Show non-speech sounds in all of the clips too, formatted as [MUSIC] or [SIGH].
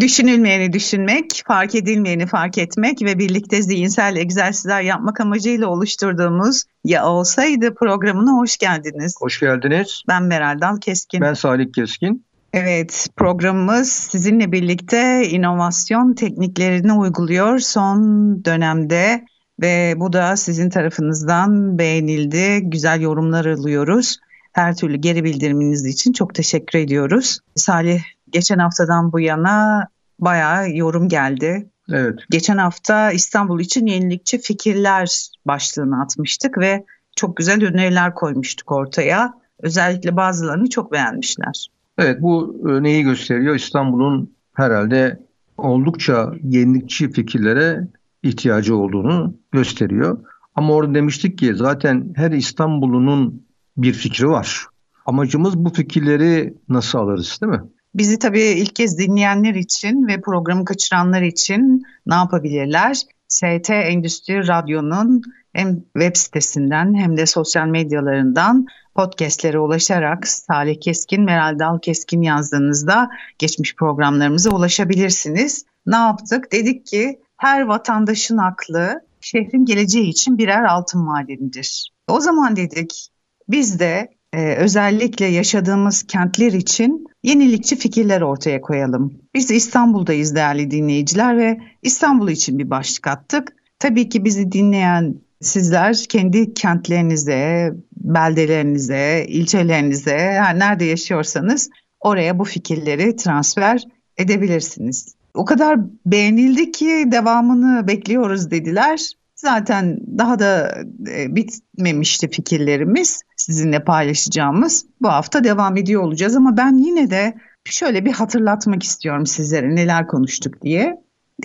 Düşünülmeyeni düşünmek, fark edilmeyeni fark etmek ve birlikte zihinsel egzersizler yapmak amacıyla oluşturduğumuz Ya Olsaydı programına hoş geldiniz. Hoş geldiniz. Ben Meral Dal Keskin. Ben Salih Keskin. Evet, programımız sizinle birlikte inovasyon tekniklerini uyguluyor son dönemde ve bu da sizin tarafınızdan beğenildi. Güzel yorumlar alıyoruz. Her türlü geri bildiriminiz için çok teşekkür ediyoruz. Salih geçen haftadan bu yana bayağı yorum geldi. Evet. Geçen hafta İstanbul için yenilikçi fikirler başlığını atmıştık ve çok güzel öneriler koymuştuk ortaya. Özellikle bazılarını çok beğenmişler. Evet bu neyi gösteriyor? İstanbul'un herhalde oldukça yenilikçi fikirlere ihtiyacı olduğunu gösteriyor. Ama orada demiştik ki zaten her İstanbul'unun bir fikri var. Amacımız bu fikirleri nasıl alırız değil mi? Bizi tabii ilk kez dinleyenler için ve programı kaçıranlar için ne yapabilirler? ST Endüstri Radyo'nun hem web sitesinden hem de sosyal medyalarından podcastlere ulaşarak Salih Keskin, Meral Dal Keskin yazdığınızda geçmiş programlarımıza ulaşabilirsiniz. Ne yaptık? Dedik ki her vatandaşın aklı şehrin geleceği için birer altın madenidir. O zaman dedik biz de e, özellikle yaşadığımız kentler için yenilikçi fikirler ortaya koyalım. Biz İstanbul'dayız değerli dinleyiciler ve İstanbul için bir başlık attık. Tabii ki bizi dinleyen sizler kendi kentlerinize, beldelerinize, ilçelerinize, her nerede yaşıyorsanız oraya bu fikirleri transfer edebilirsiniz. O kadar beğenildi ki devamını bekliyoruz dediler. Zaten daha da e, bitmemişti fikirlerimiz sizinle paylaşacağımız. Bu hafta devam ediyor olacağız ama ben yine de şöyle bir hatırlatmak istiyorum sizlere neler konuştuk diye.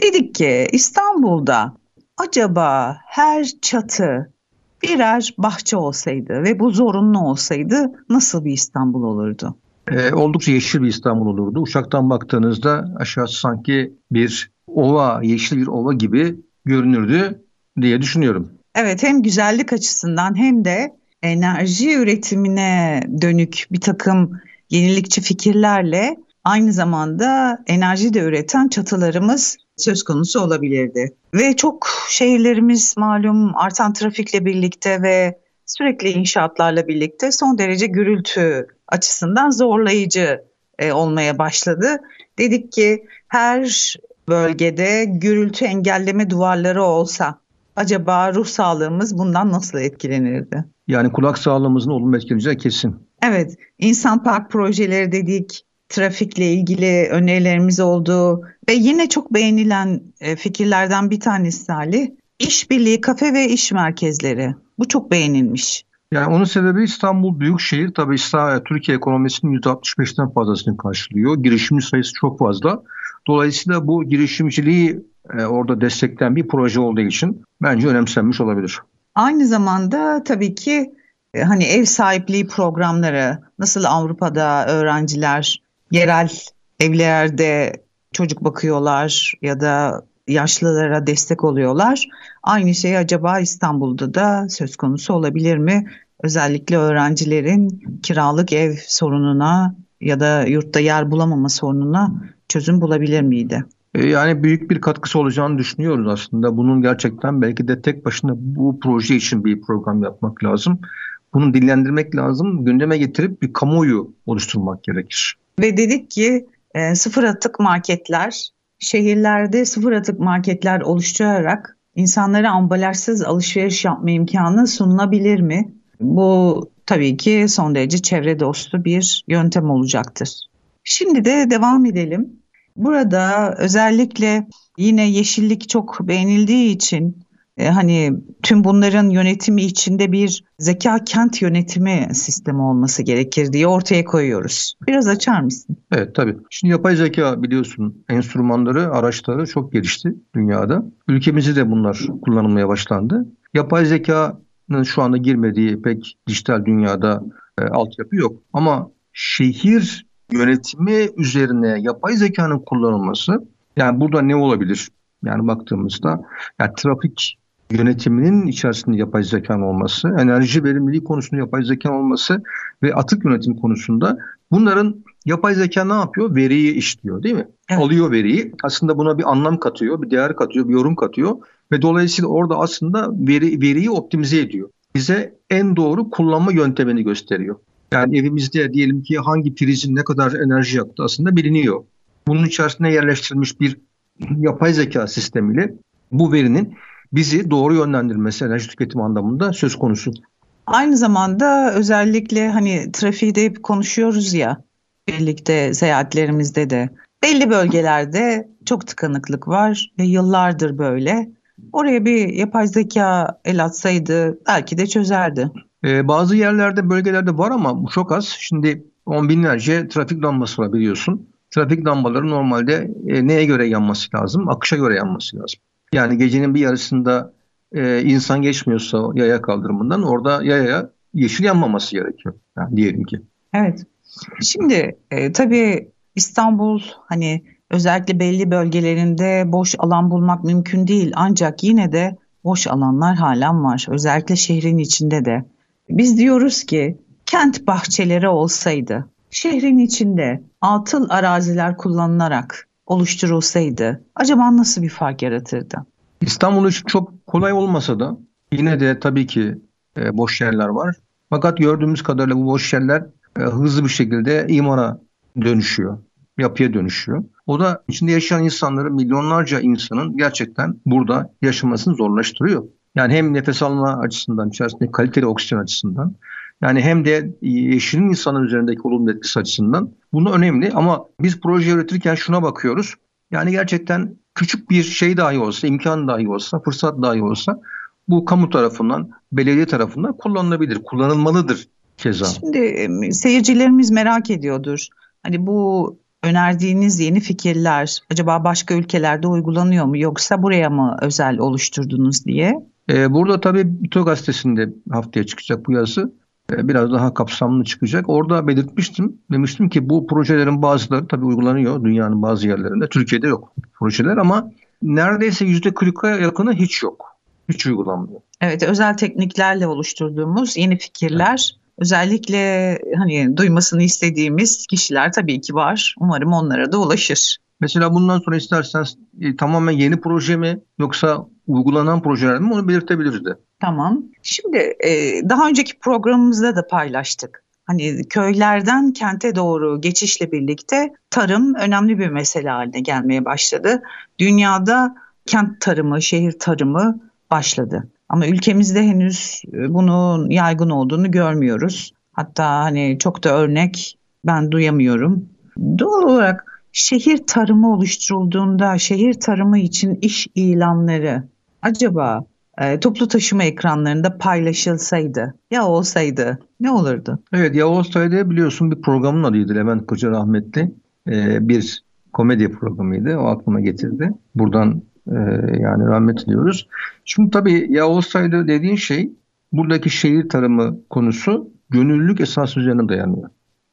Dedik ki İstanbul'da acaba her çatı birer bahçe olsaydı ve bu zorunlu olsaydı nasıl bir İstanbul olurdu? Ee, oldukça yeşil bir İstanbul olurdu. Uçaktan baktığınızda aşağısı sanki bir ova, yeşil bir ova gibi görünürdü diye düşünüyorum. Evet hem güzellik açısından hem de enerji üretimine dönük bir takım yenilikçi fikirlerle aynı zamanda enerji de üreten çatılarımız söz konusu olabilirdi. Ve çok şehirlerimiz malum artan trafikle birlikte ve sürekli inşaatlarla birlikte son derece gürültü açısından zorlayıcı e, olmaya başladı. Dedik ki her bölgede gürültü engelleme duvarları olsa acaba ruh sağlığımız bundan nasıl etkilenirdi? Yani kulak sağlığımızın olumlu etkileneceği kesin. Evet, insan park projeleri dedik, trafikle ilgili önerilerimiz oldu ve yine çok beğenilen e, fikirlerden bir tanesi Salih, işbirliği kafe ve iş merkezleri. Bu çok beğenilmiş. Yani onun sebebi İstanbul büyük şehir. Tabii İstanbul, Türkiye ekonomisinin %65'ten fazlasını karşılıyor. Girişimci sayısı çok fazla. Dolayısıyla bu girişimciliği e, orada destekleyen bir proje olduğu için bence önemsenmiş olabilir. Aynı zamanda tabii ki e, hani ev sahipliği programları nasıl Avrupa'da öğrenciler yerel evlerde çocuk bakıyorlar ya da yaşlılara destek oluyorlar. Aynı şey acaba İstanbul'da da söz konusu olabilir mi? Özellikle öğrencilerin kiralık ev sorununa ya da yurtta yer bulamama sorununa çözüm bulabilir miydi? E, yani büyük bir katkısı olacağını düşünüyoruz aslında. Bunun gerçekten belki de tek başına bu proje için bir program yapmak lazım. Bunu dillendirmek lazım, gündeme getirip bir kamuoyu oluşturmak gerekir. Ve dedik ki e, sıfır atık marketler, şehirlerde sıfır atık marketler oluşturarak insanlara ambalajsız alışveriş yapma imkanı sunulabilir mi? Bu tabii ki son derece çevre dostu bir yöntem olacaktır. Şimdi de devam edelim. Burada özellikle yine yeşillik çok beğenildiği için e, hani tüm bunların yönetimi içinde bir zeka kent yönetimi sistemi olması gerekir diye ortaya koyuyoruz. Biraz açar mısın? Evet tabii. Şimdi yapay zeka biliyorsun enstrümanları, araçları çok gelişti dünyada. Ülkemizde de bunlar kullanılmaya başlandı. Yapay zekanın şu anda girmediği pek dijital dünyada e, altyapı yok. Ama şehir yönetimi üzerine yapay zekanın kullanılması yani burada ne olabilir? Yani baktığımızda yani trafik yönetiminin içerisinde yapay zeka olması, enerji verimliliği konusunda yapay zeka olması ve atık yönetim konusunda bunların yapay zeka ne yapıyor? Veriyi işliyor değil mi? Evet. Alıyor veriyi. Aslında buna bir anlam katıyor, bir değer katıyor, bir yorum katıyor ve dolayısıyla orada aslında veri, veriyi optimize ediyor. Bize en doğru kullanma yöntemini gösteriyor. Yani evimizde diyelim ki hangi prizin ne kadar enerji yaktı aslında biliniyor. Bunun içerisine yerleştirilmiş bir yapay zeka sistemiyle bu verinin bizi doğru yönlendirmesi enerji tüketimi anlamında söz konusu. Aynı zamanda özellikle hani trafiğde hep konuşuyoruz ya birlikte seyahatlerimizde de belli bölgelerde çok tıkanıklık var ve yıllardır böyle. Oraya bir yapay zeka el atsaydı belki de çözerdi. Ee, bazı yerlerde bölgelerde var ama bu çok az. Şimdi on binlerce trafik lambası var biliyorsun. Trafik lambaları normalde e, neye göre yanması lazım? Akışa göre yanması lazım. Yani gecenin bir yarısında e, insan geçmiyorsa yaya kaldırımından orada yaya yeşil yanmaması gerekiyor. Yani diyelim ki. Evet. Şimdi e, tabii İstanbul hani özellikle belli bölgelerinde boş alan bulmak mümkün değil. Ancak yine de boş alanlar halen var. Özellikle şehrin içinde de. Biz diyoruz ki kent bahçeleri olsaydı, şehrin içinde atıl araziler kullanılarak oluşturulsaydı acaba nasıl bir fark yaratırdı? İstanbul için çok kolay olmasa da yine de tabii ki e, boş yerler var. Fakat gördüğümüz kadarıyla bu boş yerler e, hızlı bir şekilde imara dönüşüyor, yapıya dönüşüyor. O da içinde yaşayan insanları, milyonlarca insanın gerçekten burada yaşamasını zorlaştırıyor. Yani hem nefes alma açısından, içerisinde kaliteli oksijen açısından, yani hem de yeşilin insanın üzerindeki olumlu etkisi açısından bunu önemli. Ama biz proje üretirken şuna bakıyoruz. Yani gerçekten küçük bir şey dahi olsa, imkan dahi olsa, fırsat dahi olsa bu kamu tarafından, belediye tarafından kullanılabilir, kullanılmalıdır keza. Şimdi seyircilerimiz merak ediyordur. Hani bu önerdiğiniz yeni fikirler acaba başka ülkelerde uygulanıyor mu yoksa buraya mı özel oluşturdunuz diye? Ee, burada tabii Bito gazetesinde haftaya çıkacak bu yazı. Ee, biraz daha kapsamlı çıkacak. Orada belirtmiştim. Demiştim ki bu projelerin bazıları tabii uygulanıyor dünyanın bazı yerlerinde. Türkiye'de yok projeler ama neredeyse yüzde 40'a yakını hiç yok. Hiç uygulanmıyor. Evet özel tekniklerle oluşturduğumuz yeni fikirler evet. özellikle hani duymasını istediğimiz kişiler tabii ki var. Umarım onlara da ulaşır. Mesela bundan sonra istersen e, tamamen yeni proje mi yoksa uygulanan projeler mi onu belirtebiliriz de. Tamam. Şimdi e, daha önceki programımızda da paylaştık. Hani köylerden kente doğru geçişle birlikte tarım önemli bir mesele haline gelmeye başladı. Dünyada kent tarımı, şehir tarımı başladı. Ama ülkemizde henüz e, bunun yaygın olduğunu görmüyoruz. Hatta hani çok da örnek ben duyamıyorum. Doğal olarak şehir tarımı oluşturulduğunda şehir tarımı için iş ilanları acaba e, toplu taşıma ekranlarında paylaşılsaydı ya olsaydı ne olurdu? Evet ya olsaydı biliyorsun bir programın adıydı Levent Koca rahmetli. E, bir komedi programıydı. O aklıma getirdi. Buradan e, yani rahmet diliyoruz. Şimdi tabii ya olsaydı dediğin şey buradaki şehir tarımı konusu gönüllülük esas üzerine dayanıyor.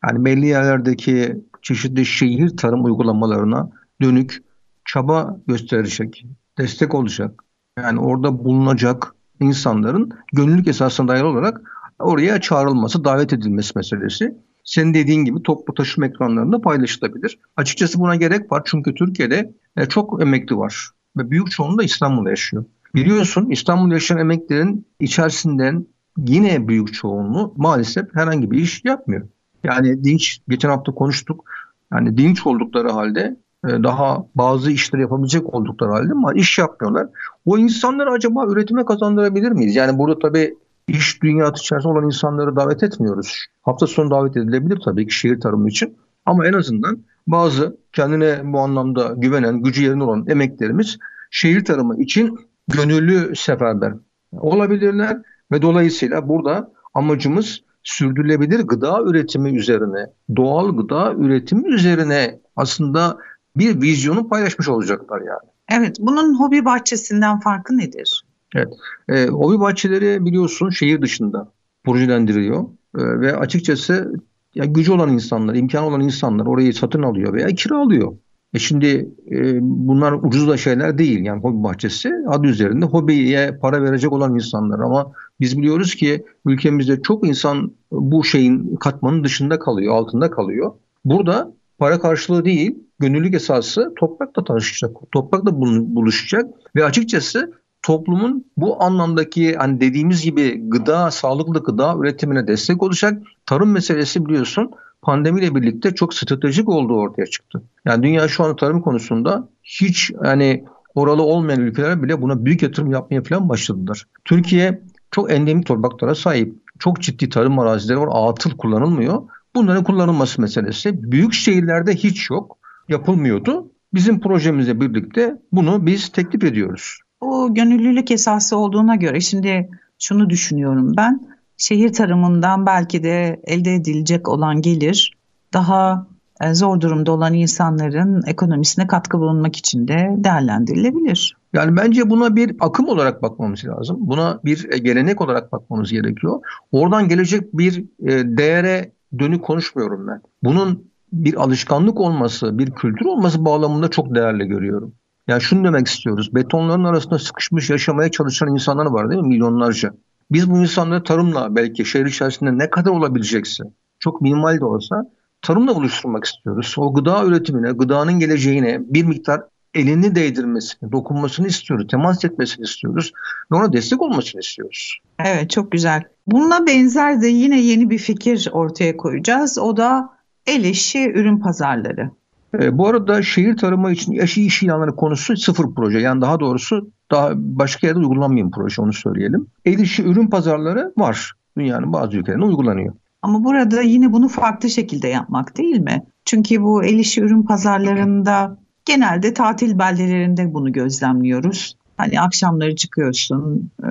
Yani belli yerlerdeki çeşitli şehir tarım uygulamalarına dönük çaba gösterecek, destek olacak. Yani orada bulunacak insanların gönüllülük esasına dayalı olarak oraya çağrılması, davet edilmesi meselesi. Senin dediğin gibi toplu taşıma ekranlarında paylaşılabilir. Açıkçası buna gerek var çünkü Türkiye'de e, çok emekli var ve büyük çoğunluğu da İstanbul'da yaşıyor. Biliyorsun İstanbul'da yaşayan emeklilerin içerisinden yine büyük çoğunluğu maalesef herhangi bir iş yapmıyor. Yani dinç, geçen hafta konuştuk. Yani dinç oldukları halde daha bazı işleri yapabilecek oldukları halde ama iş yapmıyorlar. O insanları acaba üretime kazandırabilir miyiz? Yani burada tabii iş dünyası içerisinde olan insanları davet etmiyoruz. Hafta sonu davet edilebilir tabii ki şehir tarımı için. Ama en azından bazı kendine bu anlamda güvenen, gücü yerine olan emeklerimiz şehir tarımı için gönüllü seferber olabilirler ve dolayısıyla burada amacımız sürdürülebilir gıda üretimi üzerine, doğal gıda üretimi üzerine aslında bir vizyonu paylaşmış olacaklar yani. Evet, bunun hobi bahçesinden farkı nedir? Evet, e, hobi bahçeleri biliyorsun şehir dışında projelendiriliyor e, ve açıkçası ya gücü olan insanlar, imkan olan insanlar orayı satın alıyor veya kiralıyor. E şimdi e, bunlar ucuz da şeyler değil yani hobi bahçesi adı üzerinde hobiye para verecek olan insanlar ama biz biliyoruz ki ülkemizde çok insan bu şeyin katmanın dışında kalıyor, altında kalıyor. Burada para karşılığı değil, gönüllülük esası toprakla tanışacak, toprakla buluşacak ve açıkçası toplumun bu anlamdaki hani dediğimiz gibi gıda, sağlıklı gıda üretimine destek olacak. Tarım meselesi biliyorsun pandemiyle birlikte çok stratejik olduğu ortaya çıktı. Yani dünya şu an tarım konusunda hiç yani oralı olmayan ülkeler bile buna büyük yatırım yapmaya falan başladılar. Türkiye çok endemik topraklara sahip. Çok ciddi tarım arazileri var. Atıl kullanılmıyor. Bunların kullanılması meselesi büyük şehirlerde hiç yok. Yapılmıyordu. Bizim projemizle birlikte bunu biz teklif ediyoruz. Bu gönüllülük esası olduğuna göre şimdi şunu düşünüyorum ben. Şehir tarımından belki de elde edilecek olan gelir daha e, zor durumda olan insanların ekonomisine katkı bulunmak için de değerlendirilebilir. Yani bence buna bir akım olarak bakmamız lazım. Buna bir e, gelenek olarak bakmamız gerekiyor. Oradan gelecek bir e, değere dönük konuşmuyorum ben. Bunun bir alışkanlık olması, bir kültür olması bağlamında çok değerli görüyorum. Yani şunu demek istiyoruz. Betonların arasında sıkışmış yaşamaya çalışan insanlar var değil mi? Milyonlarca. Biz bu insanları tarımla belki şehir içerisinde ne kadar olabilecekse çok minimal de olsa tarımla buluşturmak istiyoruz. O gıda üretimine, gıdanın geleceğine bir miktar elini değdirmesini, dokunmasını istiyoruz, temas etmesini istiyoruz ve ona destek olmasını istiyoruz. Evet çok güzel. Bununla benzer de yine yeni bir fikir ortaya koyacağız. O da el işi ürün pazarları. E, bu arada şehir tarımı için eşi iş ilanları konusu sıfır proje. Yani daha doğrusu daha başka yerde uygulanmayan proje onu söyleyelim. El işi ürün pazarları var. Dünyanın bazı ülkelerinde uygulanıyor. Ama burada yine bunu farklı şekilde yapmak değil mi? Çünkü bu el işi ürün pazarlarında genelde tatil beldelerinde bunu gözlemliyoruz. Hani akşamları çıkıyorsun, e,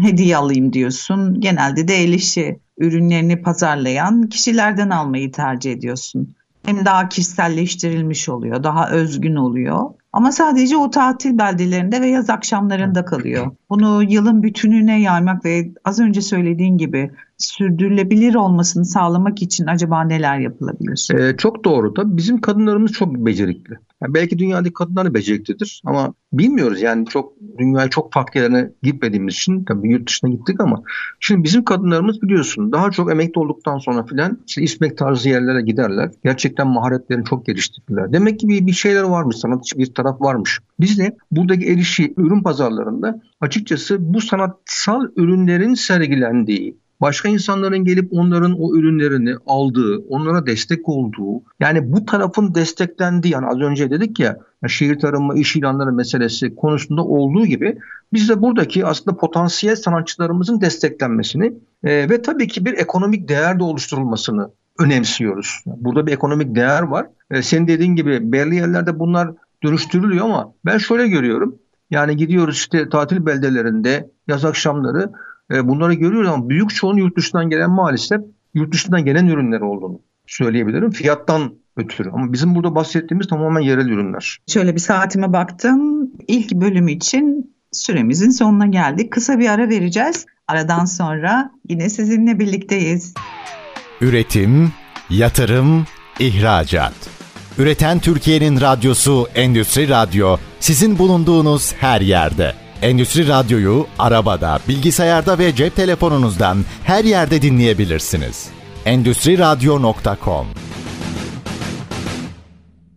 hediye alayım diyorsun. Genelde de el işi ürünlerini pazarlayan kişilerden almayı tercih ediyorsun hem daha kişiselleştirilmiş oluyor, daha özgün oluyor. Ama sadece o tatil beldelerinde ve yaz akşamlarında kalıyor. Bunu yılın bütününe yaymak ve az önce söylediğin gibi sürdürülebilir olmasını sağlamak için acaba neler yapılabilir? Ee, çok doğru da bizim kadınlarımız çok becerikli. Yani belki dünyadaki kadınlar beceriklidir ama bilmiyoruz yani çok dünyaya çok farklı yerlerine gitmediğimiz için tabii yurt dışına gittik ama şimdi bizim kadınlarımız biliyorsun daha çok emekli olduktan sonra filan işte İsmek tarzı yerlere giderler. Gerçekten maharetlerini çok geliştirdiler. Demek ki bir, bir şeyler varmış, sanatçı bir taraf varmış. Biz de buradaki erişi ürün pazarlarında açıkçası bu sanatsal ürünlerin sergilendiği, başka insanların gelip onların o ürünlerini aldığı, onlara destek olduğu, yani bu tarafın desteklendiği, yani az önce dedik ya şehir tarımı, iş ilanları meselesi konusunda olduğu gibi biz de buradaki aslında potansiyel sanatçılarımızın desteklenmesini e, ve tabii ki bir ekonomik değer de oluşturulmasını önemsiyoruz. Burada bir ekonomik değer var. E, senin dediğin gibi belli yerlerde bunlar dönüştürülüyor ama ben şöyle görüyorum. Yani gidiyoruz işte tatil beldelerinde yaz akşamları e, bunları görüyoruz ama büyük çoğunun yurt dışından gelen maalesef yurt dışından gelen ürünler olduğunu söyleyebilirim. Fiyattan ötürü. Ama bizim burada bahsettiğimiz tamamen yerel ürünler. Şöyle bir saatime baktım. İlk bölüm için süremizin sonuna geldik. Kısa bir ara vereceğiz. Aradan sonra yine sizinle birlikteyiz. Üretim, yatırım, ihracat. Üreten Türkiye'nin radyosu Endüstri Radyo sizin bulunduğunuz her yerde. Endüstri Radyo'yu arabada, bilgisayarda ve cep telefonunuzdan her yerde dinleyebilirsiniz. Endüstri Radyo.com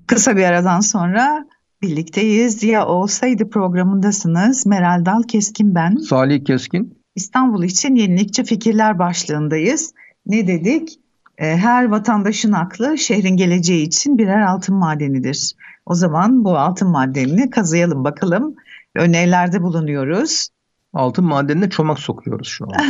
Kısa bir aradan sonra birlikteyiz. Ya olsaydı programındasınız. Meral Dal Keskin ben. Salih Keskin. İstanbul için yenilikçi fikirler başlığındayız. Ne dedik? Ee, her vatandaşın aklı şehrin geleceği için birer altın madenidir. O zaman bu altın madenini kazıyalım bakalım önerilerde bulunuyoruz. Altın madenine çomak sokuyoruz şu an. [LAUGHS]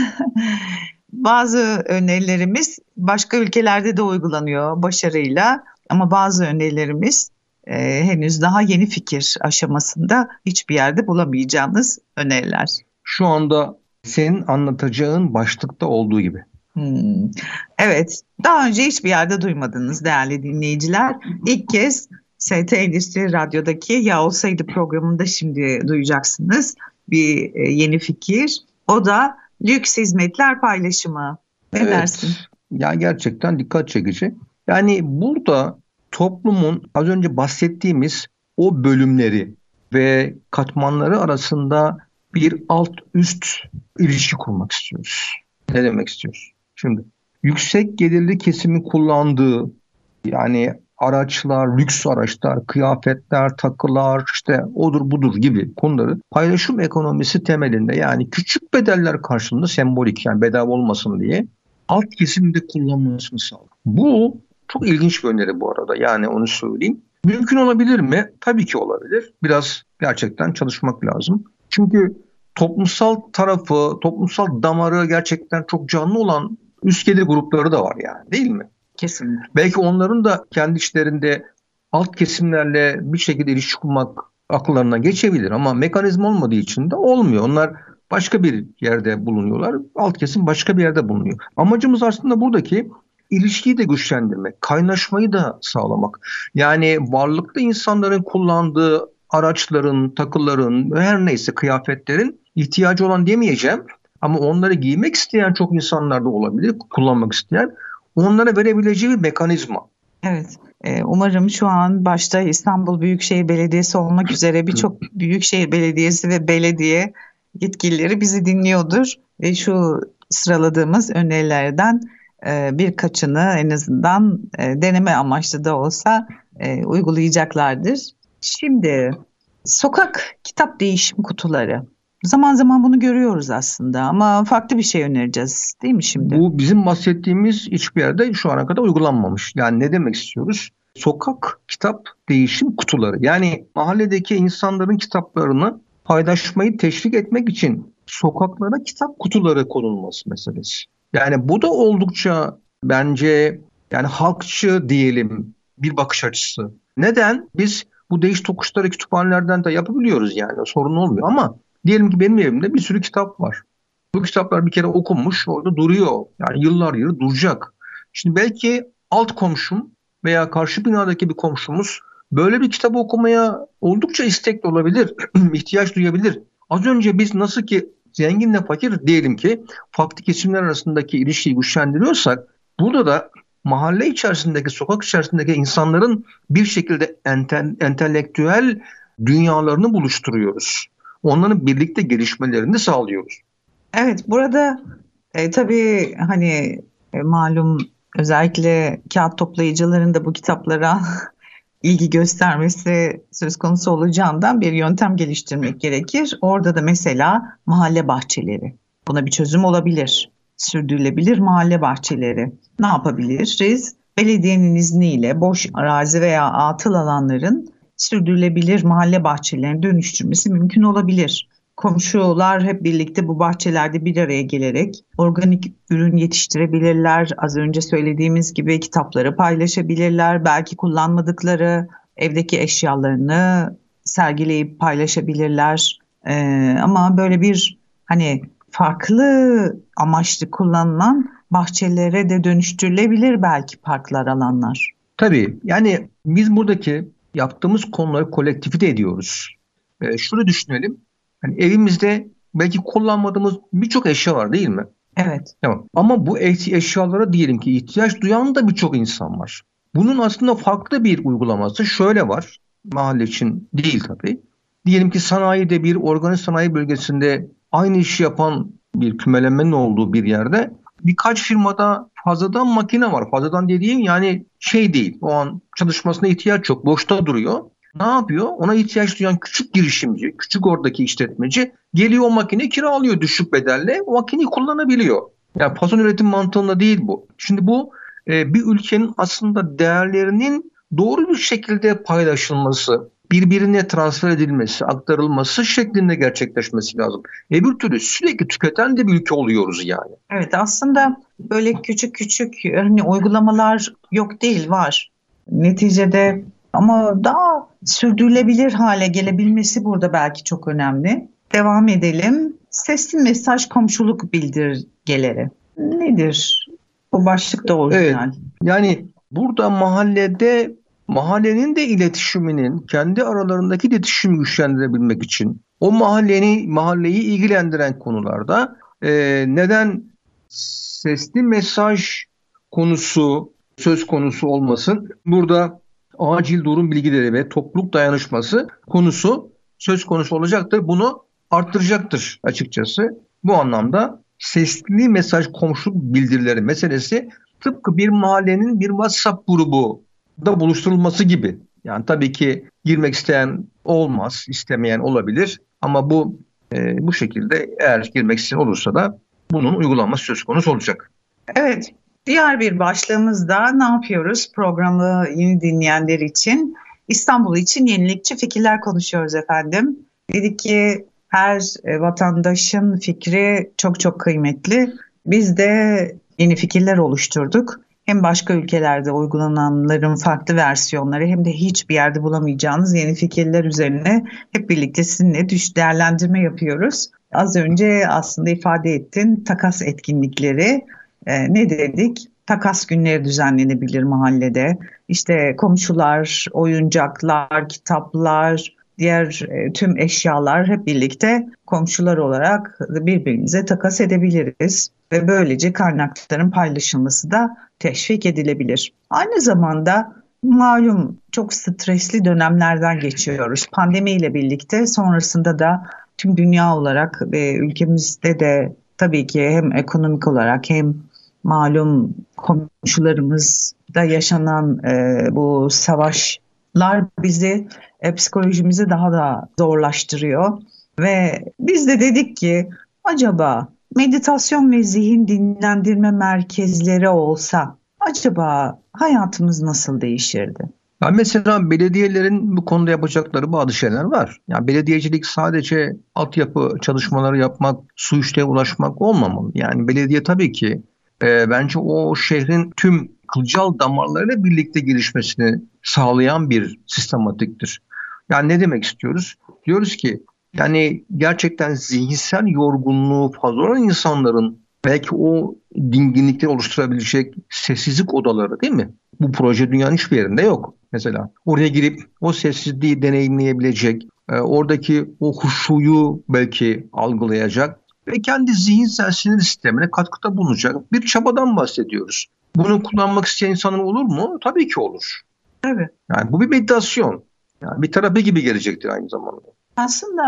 bazı önerilerimiz başka ülkelerde de uygulanıyor başarıyla ama bazı önerilerimiz e, henüz daha yeni fikir aşamasında hiçbir yerde bulamayacağınız öneriler. Şu anda senin anlatacağın başlıkta olduğu gibi. Hmm. Evet, daha önce hiçbir yerde duymadınız değerli dinleyiciler. İlk kez ST Endüstri Radyo'daki Ya Olsaydı programında şimdi duyacaksınız bir e, yeni fikir. O da lüks hizmetler paylaşımı. Ne evet. dersin? Ya gerçekten dikkat çekici. Yani burada toplumun az önce bahsettiğimiz o bölümleri ve katmanları arasında bir alt üst ilişki kurmak istiyoruz. Ne demek istiyoruz? Şimdi yüksek gelirli kesimin kullandığı yani araçlar, lüks araçlar, kıyafetler, takılar, işte odur budur gibi konuları paylaşım ekonomisi temelinde yani küçük bedeller karşılığında sembolik yani bedava olmasın diye alt kesimde kullanılmasını sağlar. Bu çok ilginç bir öneri bu arada yani onu söyleyeyim. Mümkün olabilir mi? Tabii ki olabilir. Biraz gerçekten çalışmak lazım. Çünkü toplumsal tarafı, toplumsal damarı gerçekten çok canlı olan üst gelir grupları da var yani değil mi? Kesinlikle. Belki onların da kendi işlerinde alt kesimlerle bir şekilde ilişki kurmak akıllarına geçebilir ama mekanizma olmadığı için de olmuyor. Onlar başka bir yerde bulunuyorlar. Alt kesim başka bir yerde bulunuyor. Amacımız aslında buradaki ilişkiyi de güçlendirmek, kaynaşmayı da sağlamak. Yani varlıklı insanların kullandığı araçların, takıların, her neyse kıyafetlerin ihtiyacı olan demeyeceğim. Ama onları giymek isteyen çok insanlar da olabilir, kullanmak isteyen. Onlara verebileceği bir mekanizma. Evet. E, umarım şu an başta İstanbul Büyükşehir Belediyesi olmak üzere birçok [LAUGHS] Büyükşehir Belediyesi ve belediye yetkilileri bizi dinliyordur ve şu sıraladığımız önerilerden e, birkaçını en azından e, deneme amaçlı da olsa uygulayacaklardır. Şimdi sokak kitap değişim kutuları. Zaman zaman bunu görüyoruz aslında ama farklı bir şey önereceğiz değil mi şimdi? Bu bizim bahsettiğimiz hiçbir yerde şu ana kadar uygulanmamış. Yani ne demek istiyoruz? Sokak kitap değişim kutuları. Yani mahalledeki insanların kitaplarını paylaşmayı teşvik etmek için sokaklara kitap kutuları konulması meselesi. Yani bu da oldukça bence yani halkçı diyelim bir bakış açısı. Neden? Biz bu değiş tokuşları kütüphanelerden de yapabiliyoruz yani sorun olmuyor ama Diyelim ki benim evimde bir sürü kitap var. Bu kitaplar bir kere okunmuş orada duruyor. Yani yıllar yılı duracak. Şimdi belki alt komşum veya karşı binadaki bir komşumuz böyle bir kitabı okumaya oldukça istekli olabilir, [CLEARS THROAT] ihtiyaç duyabilir. Az önce biz nasıl ki zenginle fakir diyelim ki farklı kesimler arasındaki ilişkiyi güçlendiriyorsak burada da mahalle içerisindeki, sokak içerisindeki insanların bir şekilde ente, entelektüel dünyalarını buluşturuyoruz onların birlikte gelişmelerini sağlıyoruz. Evet burada e, tabii hani e, malum özellikle kağıt toplayıcıların da bu kitaplara [LAUGHS] ilgi göstermesi söz konusu olacağından bir yöntem geliştirmek gerekir. Orada da mesela mahalle bahçeleri. Buna bir çözüm olabilir. Sürdürülebilir mahalle bahçeleri. Ne yapabiliriz? Belediyenin izniyle boş arazi veya atıl alanların sürdürülebilir mahalle bahçelerine dönüştürmesi mümkün olabilir. Komşular hep birlikte bu bahçelerde bir araya gelerek organik ürün yetiştirebilirler. Az önce söylediğimiz gibi kitapları paylaşabilirler. Belki kullanmadıkları evdeki eşyalarını sergileyip paylaşabilirler. Ee, ama böyle bir hani farklı amaçlı kullanılan bahçelere de dönüştürülebilir belki parklar alanlar. Tabii yani biz buradaki yaptığımız konuları kolektifite ediyoruz. E, şunu düşünelim. Hani evimizde belki kullanmadığımız birçok eşya var değil mi? Evet. Tamam. Ama bu eşyalara diyelim ki ihtiyaç duyan da birçok insan var. Bunun aslında farklı bir uygulaması şöyle var. Mahalle için değil tabii. Diyelim ki sanayide bir organik sanayi bölgesinde aynı işi yapan bir kümelenmenin olduğu bir yerde birkaç firmada fazladan makine var. Fazladan dediğim yani şey değil. O an çalışmasına ihtiyaç yok. Boşta duruyor. Ne yapıyor? Ona ihtiyaç duyan küçük girişimci, küçük oradaki işletmeci geliyor o makine kiralıyor düşük bedelle. O makineyi kullanabiliyor. Yani fason üretim mantığında değil bu. Şimdi bu e, bir ülkenin aslında değerlerinin doğru bir şekilde paylaşılması, birbirine transfer edilmesi, aktarılması şeklinde gerçekleşmesi lazım. Öbür türlü sürekli tüketen de bir ülke oluyoruz yani. Evet aslında böyle küçük küçük hani uygulamalar yok değil var. Neticede Ama daha sürdürülebilir hale gelebilmesi burada belki çok önemli. Devam edelim. Sesli mesaj komşuluk bildirgeleri. Nedir? Bu başlık da orijinal. Evet, yani burada mahallede mahallenin de iletişiminin kendi aralarındaki iletişimi güçlendirebilmek için o mahalleni mahalleyi ilgilendiren konularda e, neden sesli mesaj konusu söz konusu olmasın? Burada acil durum bilgileri ve topluluk dayanışması konusu söz konusu olacaktır. Bunu arttıracaktır açıkçası. Bu anlamda sesli mesaj komşuluk bildirileri meselesi tıpkı bir mahallenin bir WhatsApp grubu da buluşturulması gibi. Yani tabii ki girmek isteyen olmaz, istemeyen olabilir ama bu e, bu şekilde eğer girmek isteyen olursa da bunun uygulanması söz konusu olacak. Evet, diğer bir başlığımızda ne yapıyoruz? Programı yeni dinleyenler için İstanbul için yenilikçi fikirler konuşuyoruz efendim. Dedik ki her e, vatandaşın fikri çok çok kıymetli. Biz de yeni fikirler oluşturduk. Hem başka ülkelerde uygulananların farklı versiyonları hem de hiçbir yerde bulamayacağınız yeni fikirler üzerine hep birlikte sizinle düş değerlendirme yapıyoruz. Az önce aslında ifade ettin takas etkinlikleri. Ee, ne dedik? Takas günleri düzenlenebilir mahallede. İşte komşular, oyuncaklar, kitaplar, diğer e, tüm eşyalar hep birlikte komşular olarak birbirimize takas edebiliriz ve böylece kaynakların paylaşılması da teşvik edilebilir. Aynı zamanda malum çok stresli dönemlerden geçiyoruz. Pandemiyle birlikte sonrasında da tüm dünya olarak ve ülkemizde de tabii ki hem ekonomik olarak hem malum komşularımızda yaşanan e, bu savaşlar bizi e, psikolojimizi daha da zorlaştırıyor. Ve biz de dedik ki acaba meditasyon ve zihin dinlendirme merkezleri olsa acaba hayatımız nasıl değişirdi? Ya mesela belediyelerin bu konuda yapacakları bazı şeyler var. Yani belediyecilik sadece altyapı çalışmaları yapmak, su işleye ulaşmak olmamalı. Yani belediye tabii ki e, bence o şehrin tüm kılcal damarlarıyla birlikte gelişmesini sağlayan bir sistematiktir. Yani ne demek istiyoruz? Diyoruz ki yani gerçekten zihinsel yorgunluğu fazla olan insanların belki o dinginlikleri oluşturabilecek sessizlik odaları değil mi? Bu proje dünyanın hiçbir yerinde yok mesela. Oraya girip o sessizliği deneyimleyebilecek, e, oradaki o huşuyu belki algılayacak ve kendi zihinsel sinir sistemine katkıda bulunacak bir çabadan bahsediyoruz. Bunu kullanmak isteyen insanın olur mu? Tabii ki olur. Evet. Yani bu bir meditasyon. Yani bir terapi gibi gelecektir aynı zamanda. Aslında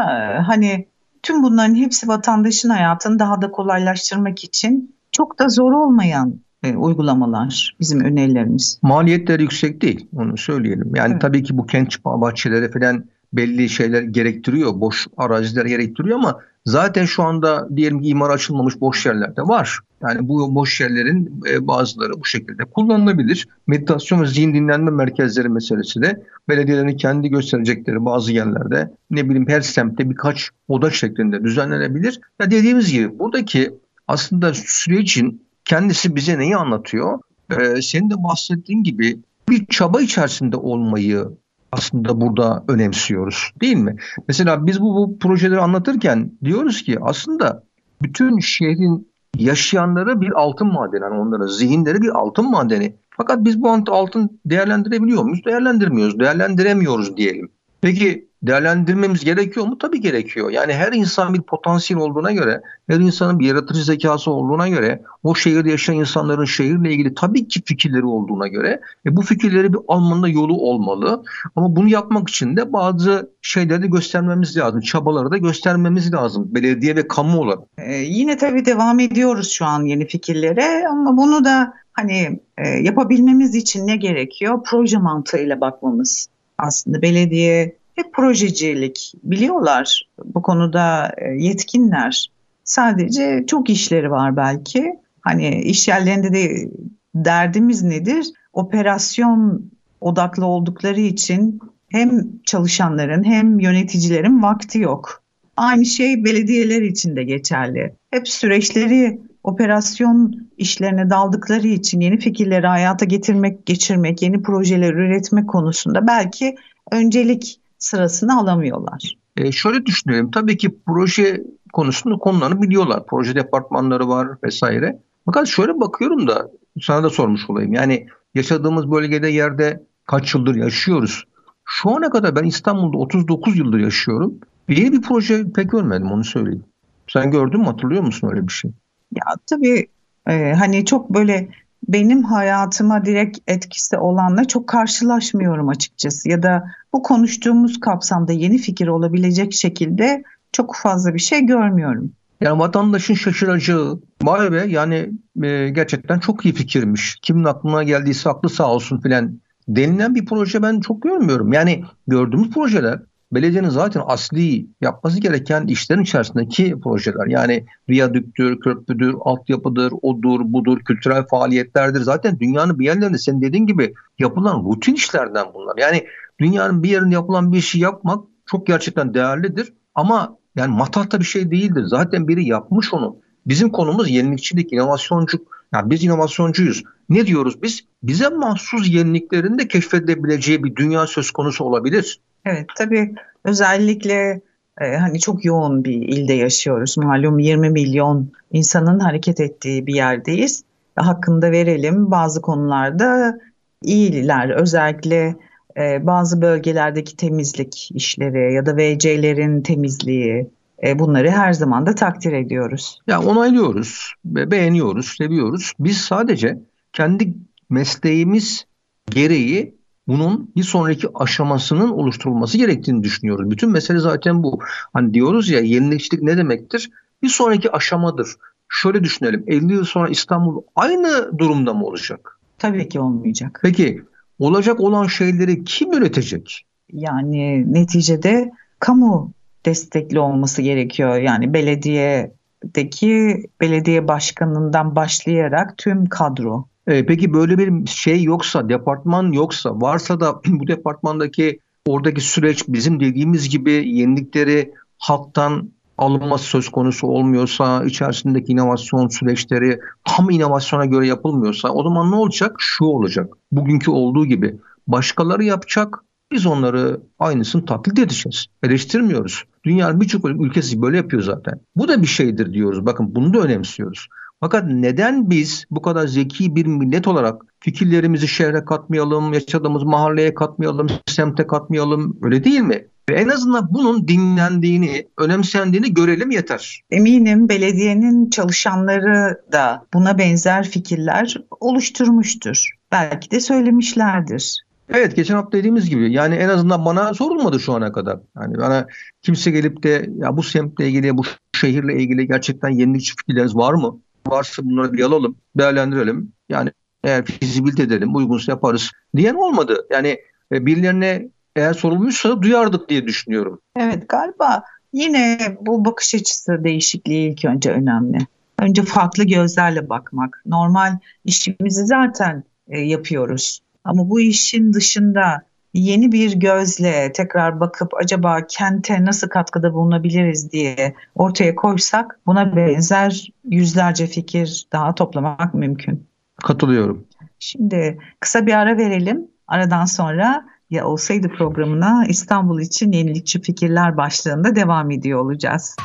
hani tüm bunların hepsi vatandaşın hayatını daha da kolaylaştırmak için çok da zor olmayan e, uygulamalar bizim önerilerimiz. Maliyetleri yüksek değil onu söyleyelim. Yani evet. tabii ki bu kent bahçeleri falan belli şeyler gerektiriyor. Boş araziler gerektiriyor ama zaten şu anda diyelim ki imar açılmamış boş yerler de var. Yani bu boş yerlerin e, bazıları bu şekilde kullanılabilir. Meditasyon ve zihin dinlenme merkezleri meselesi de belediyelerin kendi gösterecekleri bazı yerlerde ne bileyim her semtte birkaç oda şeklinde düzenlenebilir. Ya dediğimiz gibi buradaki aslında sürecin kendisi bize neyi anlatıyor? Ee, senin de bahsettiğin gibi bir çaba içerisinde olmayı aslında burada önemsiyoruz değil mi? Mesela biz bu, bu projeleri anlatırken diyoruz ki aslında bütün şehrin yaşayanları bir altın madeni. Yani onların zihinleri bir altın madeni. Fakat biz bu altın değerlendirebiliyor muyuz? Değerlendirmiyoruz. Değerlendiremiyoruz diyelim. Peki değerlendirmemiz gerekiyor mu? Tabii gerekiyor. Yani her insan bir potansiyel olduğuna göre, her insanın bir yaratıcı zekası olduğuna göre, o şehirde yaşayan insanların şehirle ilgili tabii ki fikirleri olduğuna göre e bu fikirleri bir almanın yolu olmalı. Ama bunu yapmak için de bazı şeyleri de göstermemiz lazım. Çabaları da göstermemiz lazım. Belediye ve kamu olarak. Ee, yine tabii devam ediyoruz şu an yeni fikirlere ama bunu da hani e, yapabilmemiz için ne gerekiyor? Proje mantığıyla bakmamız. Aslında belediye hep projecilik biliyorlar. Bu konuda e, yetkinler. Sadece çok işleri var belki. Hani iş yerlerinde de derdimiz nedir? Operasyon odaklı oldukları için hem çalışanların hem yöneticilerin vakti yok. Aynı şey belediyeler için de geçerli. Hep süreçleri operasyon işlerine daldıkları için yeni fikirleri hayata getirmek, geçirmek, yeni projeler üretmek konusunda belki öncelik sırasını alamıyorlar. E şöyle düşünelim. Tabii ki proje konusunda konularını biliyorlar. Proje departmanları var vesaire. Fakat şöyle bakıyorum da sana da sormuş olayım. Yani yaşadığımız bölgede yerde kaç yıldır yaşıyoruz? Şu ana kadar ben İstanbul'da 39 yıldır yaşıyorum. Yeni bir proje pek görmedim onu söyleyeyim. Sen gördün mü hatırlıyor musun öyle bir şey? Ya tabii e, hani çok böyle benim hayatıma direkt etkisi olanla çok karşılaşmıyorum açıkçası. Ya da bu konuştuğumuz kapsamda yeni fikir olabilecek şekilde çok fazla bir şey görmüyorum. Yani vatandaşın şaşıracağı, vay be yani e, gerçekten çok iyi fikirmiş. Kimin aklına geldiyse aklı sağ olsun filan denilen bir proje ben çok görmüyorum. Yani gördüğümüz projeler belediyenin zaten asli yapması gereken işlerin içerisindeki projeler. Yani viyadüktür, köprüdür, altyapıdır, odur, budur, kültürel faaliyetlerdir. Zaten dünyanın bir yerlerinde senin dediğin gibi yapılan rutin işlerden bunlar. Yani dünyanın bir yerinde yapılan bir işi yapmak çok gerçekten değerlidir. Ama yani matahta bir şey değildir. Zaten biri yapmış onu. Bizim konumuz yenilikçilik, inovasyonculuk. Yani biz inovasyоncuyuz. Ne diyoruz biz? Bize mahsus yeniliklerin de keşfedilebileceği bir dünya söz konusu olabilir. Evet tabii özellikle e, hani çok yoğun bir ilde yaşıyoruz. Malum 20 milyon insanın hareket ettiği bir yerdeyiz. Hakkında verelim bazı konularda iyiler özellikle e, bazı bölgelerdeki temizlik işleri ya da VC'lerin temizliği e, bunları her zaman da takdir ediyoruz. Ya onaylıyoruz, beğeniyoruz, seviyoruz. Biz sadece kendi mesleğimiz gereği bunun bir sonraki aşamasının oluşturulması gerektiğini düşünüyoruz. Bütün mesele zaten bu. Hani diyoruz ya yenilikçilik ne demektir? Bir sonraki aşamadır. Şöyle düşünelim. 50 yıl sonra İstanbul aynı durumda mı olacak? Tabii ki olmayacak. Peki olacak olan şeyleri kim üretecek? Yani neticede kamu destekli olması gerekiyor. Yani belediyedeki belediye başkanından başlayarak tüm kadro. E, peki böyle bir şey yoksa, departman yoksa, varsa da [CLEARS THROAT] bu departmandaki oradaki süreç bizim dediğimiz gibi yenilikleri halktan alınması söz konusu olmuyorsa, içerisindeki inovasyon süreçleri tam inovasyona göre yapılmıyorsa o zaman ne olacak? Şu olacak. Bugünkü olduğu gibi başkaları yapacak, biz onları aynısını taklit edeceğiz. Eleştirmiyoruz. Dünyanın birçok ülkesi böyle yapıyor zaten. Bu da bir şeydir diyoruz. Bakın bunu da önemsiyoruz. Fakat neden biz bu kadar zeki bir millet olarak fikirlerimizi şehre katmayalım, yaşadığımız mahalleye katmayalım, semte katmayalım öyle değil mi? Ve en azından bunun dinlendiğini, önemsendiğini görelim yeter. Eminim belediyenin çalışanları da buna benzer fikirler oluşturmuştur. Belki de söylemişlerdir. Evet geçen hafta dediğimiz gibi yani en azından bana sorulmadı şu ana kadar. Yani bana kimse gelip de ya bu semtle ilgili bu şehirle ilgili gerçekten yenilikçi fikirleriniz var mı? Varsa bunları bir alalım, değerlendirelim. Yani eğer fizibilite edelim, uygunsa yaparız diyen olmadı. Yani e, birilerine eğer sorulmuşsa duyardık diye düşünüyorum. Evet galiba yine bu bakış açısı değişikliği ilk önce önemli. Önce farklı gözlerle bakmak. Normal işimizi zaten e, yapıyoruz. Ama bu işin dışında yeni bir gözle tekrar bakıp acaba kente nasıl katkıda bulunabiliriz diye ortaya koysak buna benzer yüzlerce fikir daha toplamak mümkün. Katılıyorum. Şimdi kısa bir ara verelim. Aradan sonra ya olsaydı programına İstanbul için yenilikçi fikirler başlığında devam ediyor olacağız.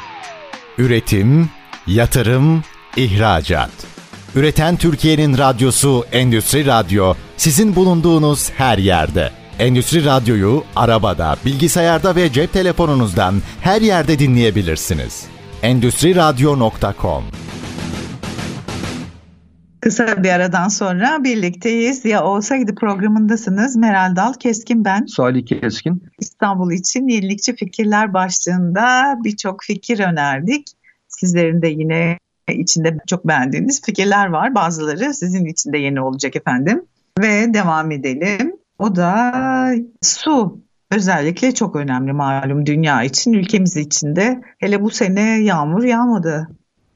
Üretim, yatırım, ihracat. Üreten Türkiye'nin radyosu Endüstri Radyo sizin bulunduğunuz her yerde. Endüstri Radyo'yu arabada, bilgisayarda ve cep telefonunuzdan her yerde dinleyebilirsiniz. Endüstri Radyo.com Kısa bir aradan sonra birlikteyiz. Ya olsaydı programındasınız. Meral Dal Keskin ben. Salih Keskin. İstanbul için yenilikçi fikirler başlığında birçok fikir önerdik. Sizlerin de yine içinde çok beğendiğiniz fikirler var. Bazıları sizin için de yeni olacak efendim. Ve devam edelim. O da su özellikle çok önemli malum dünya için, ülkemiz için de. Hele bu sene yağmur yağmadı.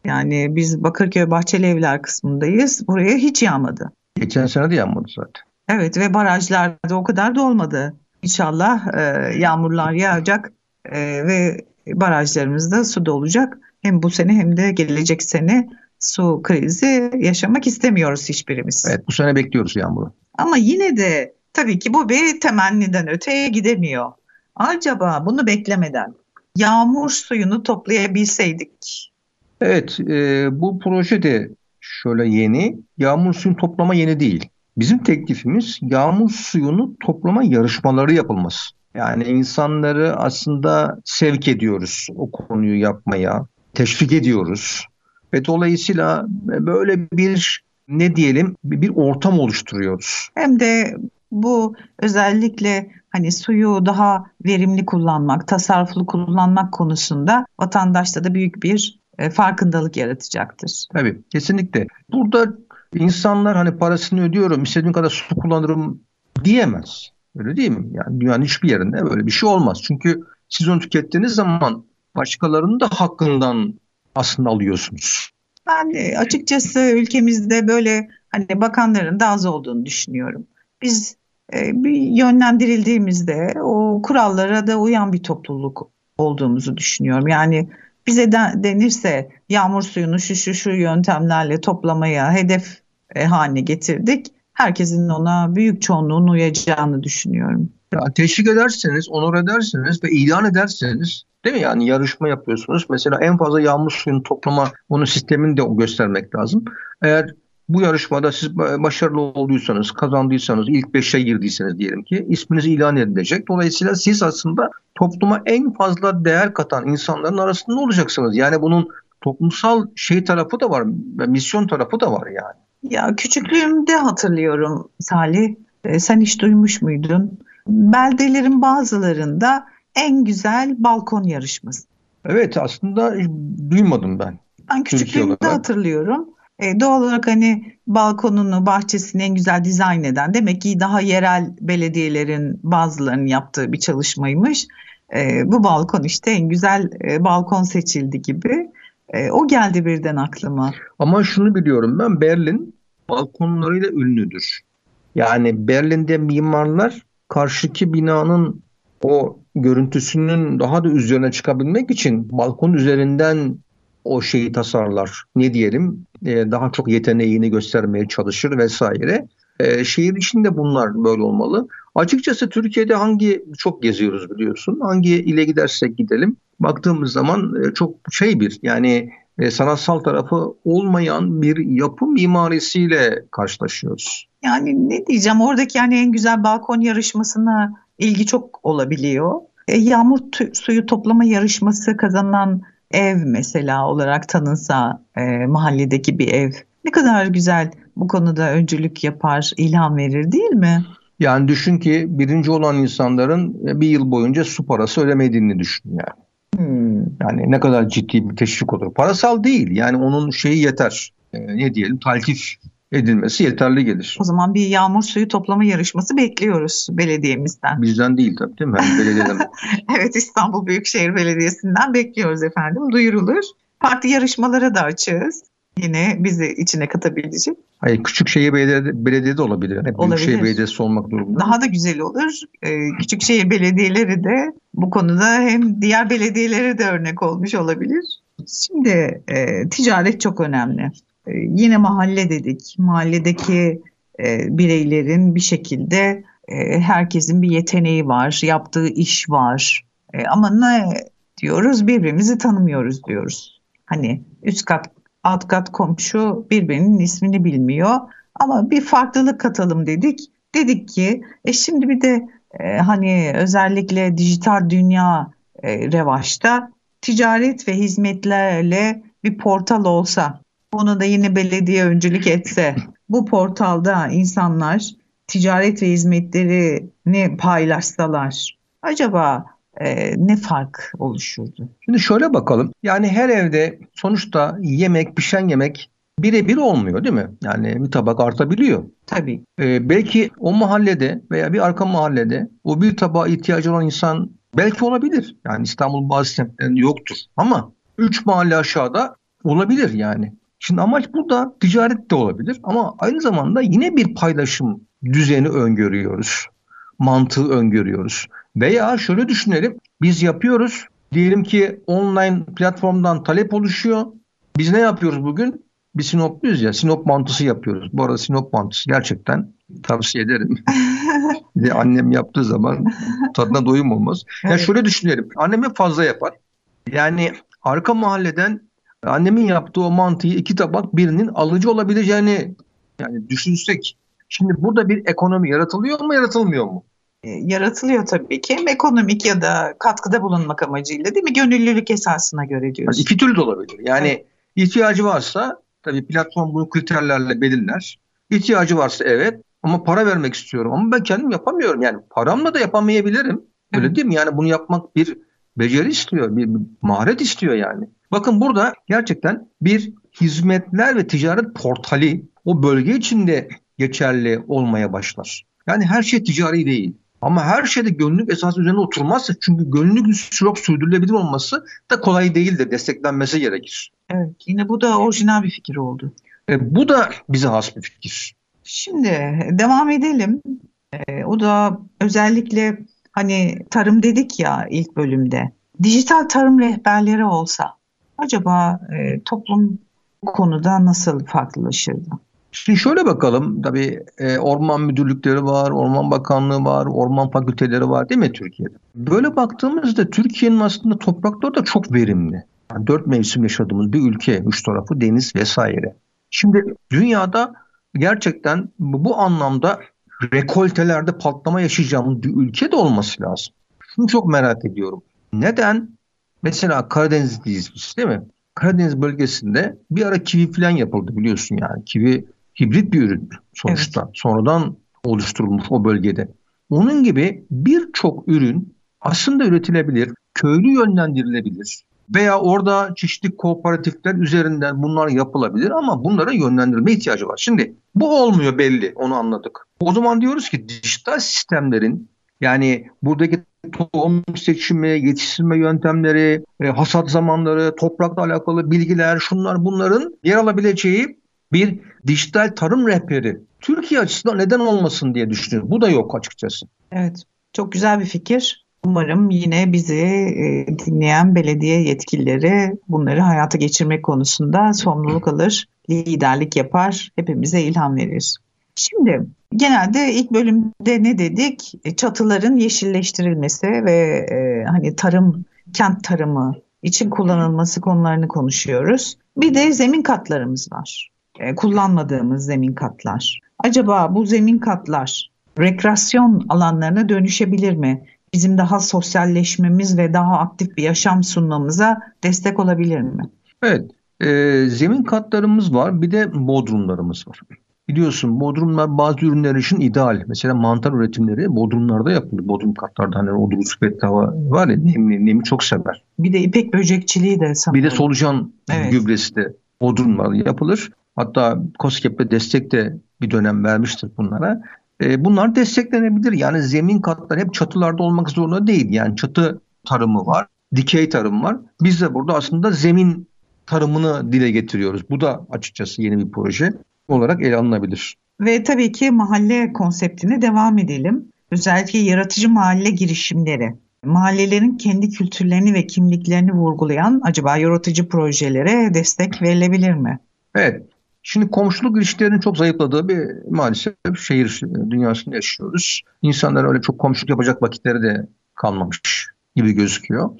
Yani biz Bakırköy Bahçeli Evler kısmındayız. Buraya hiç yağmadı. Geçen sene de yağmadı zaten. Evet ve barajlarda o kadar da olmadı. İnşallah e, yağmurlar yağacak e, ve barajlarımızda su dolacak. Hem bu sene hem de gelecek sene su krizi yaşamak istemiyoruz hiçbirimiz. Evet bu sene bekliyoruz yağmuru. Ama yine de tabii ki bu bir temenniden öteye gidemiyor. Acaba bunu beklemeden yağmur suyunu toplayabilseydik? Evet e, bu proje de şöyle yeni. Yağmur suyunu toplama yeni değil. Bizim teklifimiz yağmur suyunu toplama yarışmaları yapılması. Yani insanları aslında sevk ediyoruz o konuyu yapmaya, teşvik ediyoruz. Ve dolayısıyla böyle bir ne diyelim bir ortam oluşturuyoruz. Hem de bu özellikle hani suyu daha verimli kullanmak, tasarruflu kullanmak konusunda vatandaşta da büyük bir e, farkındalık yaratacaktır. Tabii kesinlikle. Burada insanlar hani parasını ödüyorum, istediğim kadar su kullanırım diyemez. Öyle değil mi? Yani dünyanın hiçbir yerinde böyle bir şey olmaz. Çünkü siz onu tükettiğiniz zaman başkalarının da hakkından aslında alıyorsunuz. Ben açıkçası ülkemizde böyle hani bakanların da az olduğunu düşünüyorum. Biz e, bir yönlendirildiğimizde o kurallara da uyan bir topluluk olduğumuzu düşünüyorum. Yani bize de, denirse yağmur suyunu şu şu şu yöntemlerle toplamaya hedef e, haline getirdik. Herkesin ona büyük çoğunluğun uyacağını düşünüyorum. Ya, teşvik ederseniz, onur ederseniz ve ilan ederseniz değil mi? Yani yarışma yapıyorsunuz. Mesela en fazla yağmur suyunu toplama onun sistemini de göstermek lazım. Eğer bu yarışmada siz başarılı olduysanız, kazandıysanız, ilk beşe girdiyseniz diyelim ki isminiz ilan edilecek. Dolayısıyla siz aslında topluma en fazla değer katan insanların arasında olacaksınız. Yani bunun toplumsal şey tarafı da var, misyon tarafı da var yani. Ya küçüklüğümde hatırlıyorum Salih. E, sen hiç duymuş muydun? Beldelerin bazılarında en güzel balkon yarışması. Evet aslında duymadım ben. Ben küçüklüğümde hatırlıyorum. E, doğal olarak hani balkonunu, bahçesini en güzel dizayn eden demek ki daha yerel belediyelerin bazılarının yaptığı bir çalışmaymış. E, bu balkon işte en güzel e, balkon seçildi gibi. E, o geldi birden aklıma. Ama şunu biliyorum ben Berlin balkonlarıyla ünlüdür. Yani Berlin'de mimarlar karşıki binanın o görüntüsünün daha da üzerine çıkabilmek için balkon üzerinden o şeyi tasarlar. Ne diyelim e, daha çok yeteneğini göstermeye çalışır vesaire. E, şehir içinde bunlar böyle olmalı. Açıkçası Türkiye'de hangi çok geziyoruz biliyorsun. Hangi ile gidersek gidelim. Baktığımız zaman e, çok şey bir yani e, sanatsal tarafı olmayan bir yapı mimarisiyle karşılaşıyoruz. Yani ne diyeceğim oradaki yani en güzel balkon yarışmasına ilgi çok olabiliyor. E, yağmur suyu toplama yarışması kazanan ev mesela olarak tanınsa e, mahalledeki bir ev ne kadar güzel bu konuda öncülük yapar, ilham verir değil mi? Yani düşün ki birinci olan insanların bir yıl boyunca su parası ödemediğini düşün yani. Hmm. Yani ne kadar ciddi bir teşvik olur. Parasal değil yani onun şeyi yeter. Ee, ne diyelim taltif edilmesi yeterli gelir. O zaman bir yağmur suyu toplama yarışması bekliyoruz belediyemizden. Bizden değil tabii değil mi? Yani belediyeden. [LAUGHS] evet İstanbul Büyükşehir Belediyesi'nden bekliyoruz efendim. Duyurulur. Farklı yarışmalara da açığız. Yine bizi içine katabilecek. Hayır küçük şehir belediye, belediye de olabilir. Yani olabilir. Büyükşehir belediyesi olmak durumunda. Daha da güzel olur. Ee, küçükşehir belediyeleri de bu konuda hem diğer belediyelere de örnek olmuş olabilir. Şimdi e, ticaret çok önemli. E, yine mahalle dedik. Mahalledeki e, bireylerin bir şekilde e, herkesin bir yeteneği var, yaptığı iş var. E, ama ne diyoruz? Birbirimizi tanımıyoruz diyoruz. Hani üst kat, alt kat komşu birbirinin ismini bilmiyor. Ama bir farklılık katalım dedik. Dedik ki e şimdi bir de e, hani özellikle dijital dünya e, revaçta ticaret ve hizmetlerle bir portal olsa onu da yine belediye öncülük etse [LAUGHS] bu portalda insanlar ticaret ve hizmetlerini paylaşsalar acaba e, ne fark oluşurdu? Şimdi şöyle bakalım. Yani her evde sonuçta yemek, pişen yemek birebir olmuyor değil mi? Yani bir tabak artabiliyor. Tabii. Ee, belki o mahallede veya bir arka mahallede o bir tabağa ihtiyacı olan insan belki olabilir. Yani İstanbul bazı semtlerinde yoktur. Ama üç mahalle aşağıda olabilir yani. Şimdi amaç burada ticaret de olabilir ama aynı zamanda yine bir paylaşım düzeni öngörüyoruz. Mantığı öngörüyoruz. Veya şöyle düşünelim. Biz yapıyoruz. Diyelim ki online platformdan talep oluşuyor. Biz ne yapıyoruz bugün? bir Sinopluyuz ya Sinop mantısı yapıyoruz. Bu arada Sinop mantısı gerçekten tavsiye ederim. [LAUGHS] de annem yaptığı zaman tadına doyum olmaz. Evet. Ya şöyle düşünelim. Annem fazla yapar. Yani arka mahalleden annemin yaptığı o mantıyı iki tabak birinin alıcı olabileceğini yani düşünsek. Şimdi burada bir ekonomi yaratılıyor mu yaratılmıyor mu? E, yaratılıyor tabii ki. Hem ekonomik ya da katkıda bulunmak amacıyla değil mi? Gönüllülük esasına göre diyoruz. Yani iki türlü de olabilir. Yani evet. ihtiyacı varsa tabii platform bunu kriterlerle belirler. İhtiyacı varsa evet ama para vermek istiyorum ama ben kendim yapamıyorum. Yani paramla da yapamayabilirim. Öyle evet. değil mi? Yani bunu yapmak bir beceri istiyor, bir maharet istiyor yani. Bakın burada gerçekten bir hizmetler ve ticaret portali o bölge içinde geçerli olmaya başlar. Yani her şey ticari değil. Ama her şeyde gönüllülük esası üzerine oturmazsa çünkü gönüllülük çok sürdürülebilir olması da kolay değildir. Desteklenmesi gerekir. Evet yine bu da orijinal bir fikir oldu. E, bu da bize has bir fikir. Şimdi devam edelim. E, o da özellikle hani tarım dedik ya ilk bölümde. Dijital tarım rehberleri olsa acaba e, toplum konuda nasıl farklılaşırdı? Şimdi şöyle bakalım. Tabii e, orman müdürlükleri var, orman bakanlığı var, orman fakülteleri var değil mi Türkiye'de? Böyle baktığımızda Türkiye'nin aslında toprakları da çok verimli. Yani dört mevsim yaşadığımız bir ülke, üç tarafı deniz vesaire. Şimdi dünyada gerçekten bu anlamda rekoltelerde patlama yaşayacağımız bir ülke de olması lazım. Şunu çok merak ediyorum. Neden? Mesela Karadeniz'deyiz biz değil mi? Karadeniz bölgesinde bir ara kivi falan yapıldı biliyorsun yani. Kivi hibrit bir ürün sonuçta. Evet. Sonradan oluşturulmuş o bölgede. Onun gibi birçok ürün aslında üretilebilir, köylü yönlendirilebilir veya orada çeşitli kooperatifler üzerinden bunlar yapılabilir ama bunlara yönlendirilme ihtiyacı var. Şimdi bu olmuyor belli onu anladık. O zaman diyoruz ki dijital sistemlerin yani buradaki tohum seçimi, yetiştirme yöntemleri, e, hasat zamanları, toprakla alakalı bilgiler, şunlar bunların yer alabileceği bir dijital tarım rehberi Türkiye açısından neden olmasın diye düşünüyorum. Bu da yok açıkçası. Evet, çok güzel bir fikir. Umarım yine bizi e, dinleyen belediye yetkilileri bunları hayata geçirmek konusunda sorumluluk alır, liderlik yapar, hepimize ilham verir. Şimdi genelde ilk bölümde ne dedik? E, çatıların yeşilleştirilmesi ve e, hani tarım, kent tarımı için kullanılması konularını konuşuyoruz. Bir de zemin katlarımız var. E, kullanmadığımız zemin katlar. Acaba bu zemin katlar rekreasyon alanlarına dönüşebilir mi? Bizim daha sosyalleşmemiz ve daha aktif bir yaşam sunmamıza destek olabilir mi? Evet, e, zemin katlarımız var, bir de bodrumlarımız var. Biliyorsun bodrumlar bazı ürünler için ideal. Mesela mantar üretimleri bodrumlarda yapılır. Bodrum katlarda hani o rutubetli hava var ya nemli, nemi çok sever. Bir de ipek böcekçiliği de sanırım. Bir de solucan evet. gübresi de bodrumlarda yapılır. Hatta COSGAP'e destek de bir dönem vermiştir bunlara. E, bunlar desteklenebilir. Yani zemin katları hep çatılarda olmak zorunda değil. Yani çatı tarımı var, dikey tarım var. Biz de burada aslında zemin tarımını dile getiriyoruz. Bu da açıkçası yeni bir proje olarak ele alınabilir. Ve tabii ki mahalle konseptine devam edelim. Özellikle yaratıcı mahalle girişimleri. Mahallelerin kendi kültürlerini ve kimliklerini vurgulayan acaba yaratıcı projelere destek verilebilir mi? Evet. Şimdi komşuluk ilişkilerinin çok zayıfladığı bir maalesef şehir dünyasında yaşıyoruz. İnsanlar öyle çok komşuluk yapacak vakitleri de kalmamış gibi gözüküyor.